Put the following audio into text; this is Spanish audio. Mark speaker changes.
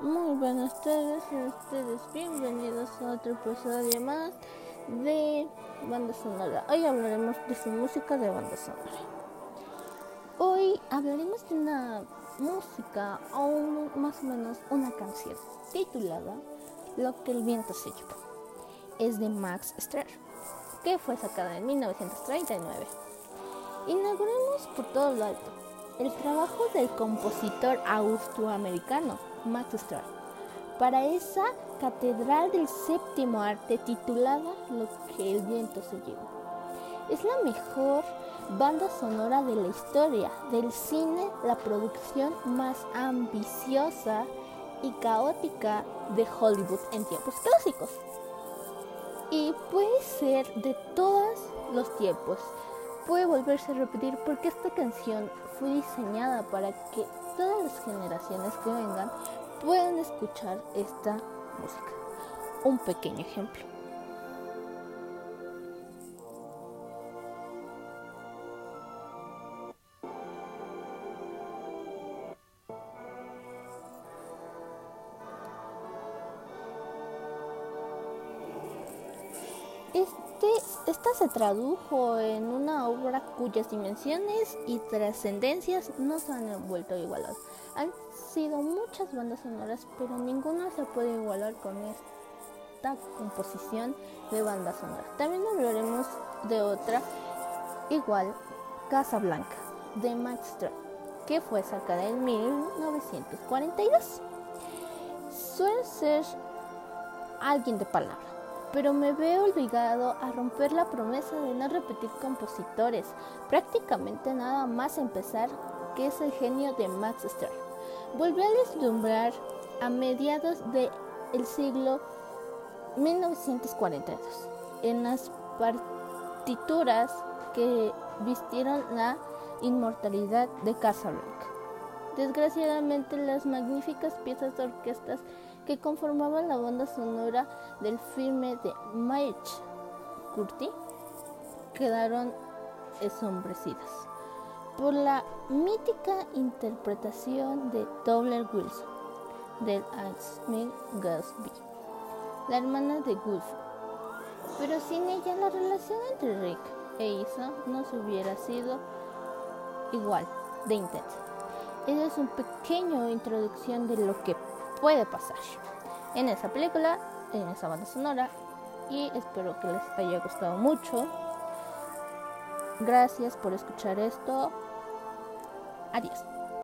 Speaker 1: Muy buenas tardes a ustedes, bienvenidos a otro episodio más de banda sonora. Hoy hablaremos de su música de banda sonora. Hoy hablaremos de una música o más o menos una canción titulada Lo que el viento se llevó. Es de Max Ster, que fue sacada en 1939. Inauguremos por todo lo alto el trabajo del compositor austroamericano Max Straub para esa catedral del séptimo arte titulada Lo que el viento se llevó. Es la mejor banda sonora de la historia del cine, la producción más ambiciosa y caótica de Hollywood en tiempos clásicos. Y puede ser de todos los tiempos puede volverse a repetir porque esta canción fue diseñada para que todas las generaciones que vengan puedan escuchar esta música. Un pequeño ejemplo. Este, esta se tradujo en una obra cuyas dimensiones y trascendencias no se han vuelto a igualar. Han sido muchas bandas sonoras, pero ninguna se puede igualar con esta composición de banda sonora. También hablaremos de otra igual, Casa Blanca, de Max Straub, que fue sacada en 1942. Suele ser alguien de palabra pero me veo obligado a romper la promesa de no repetir compositores, prácticamente nada más empezar que es el genio de Max Straub. Volvió a deslumbrar a mediados del siglo 1942 en las partituras que vistieron la inmortalidad de Casablanca. Desgraciadamente las magníficas piezas de orquestas que conformaban la banda sonora del filme de Mike Curti quedaron ensombrecidas por la mítica interpretación de Tobler Wilson del Smith Gusby, la hermana de Wolf. Pero sin ella la relación entre Rick e Isa no se hubiera sido igual de intensa. Esa es una pequeña introducción de lo que puede pasar en esa película, en esa banda sonora y espero que les haya gustado mucho. Gracias por escuchar esto. Adiós.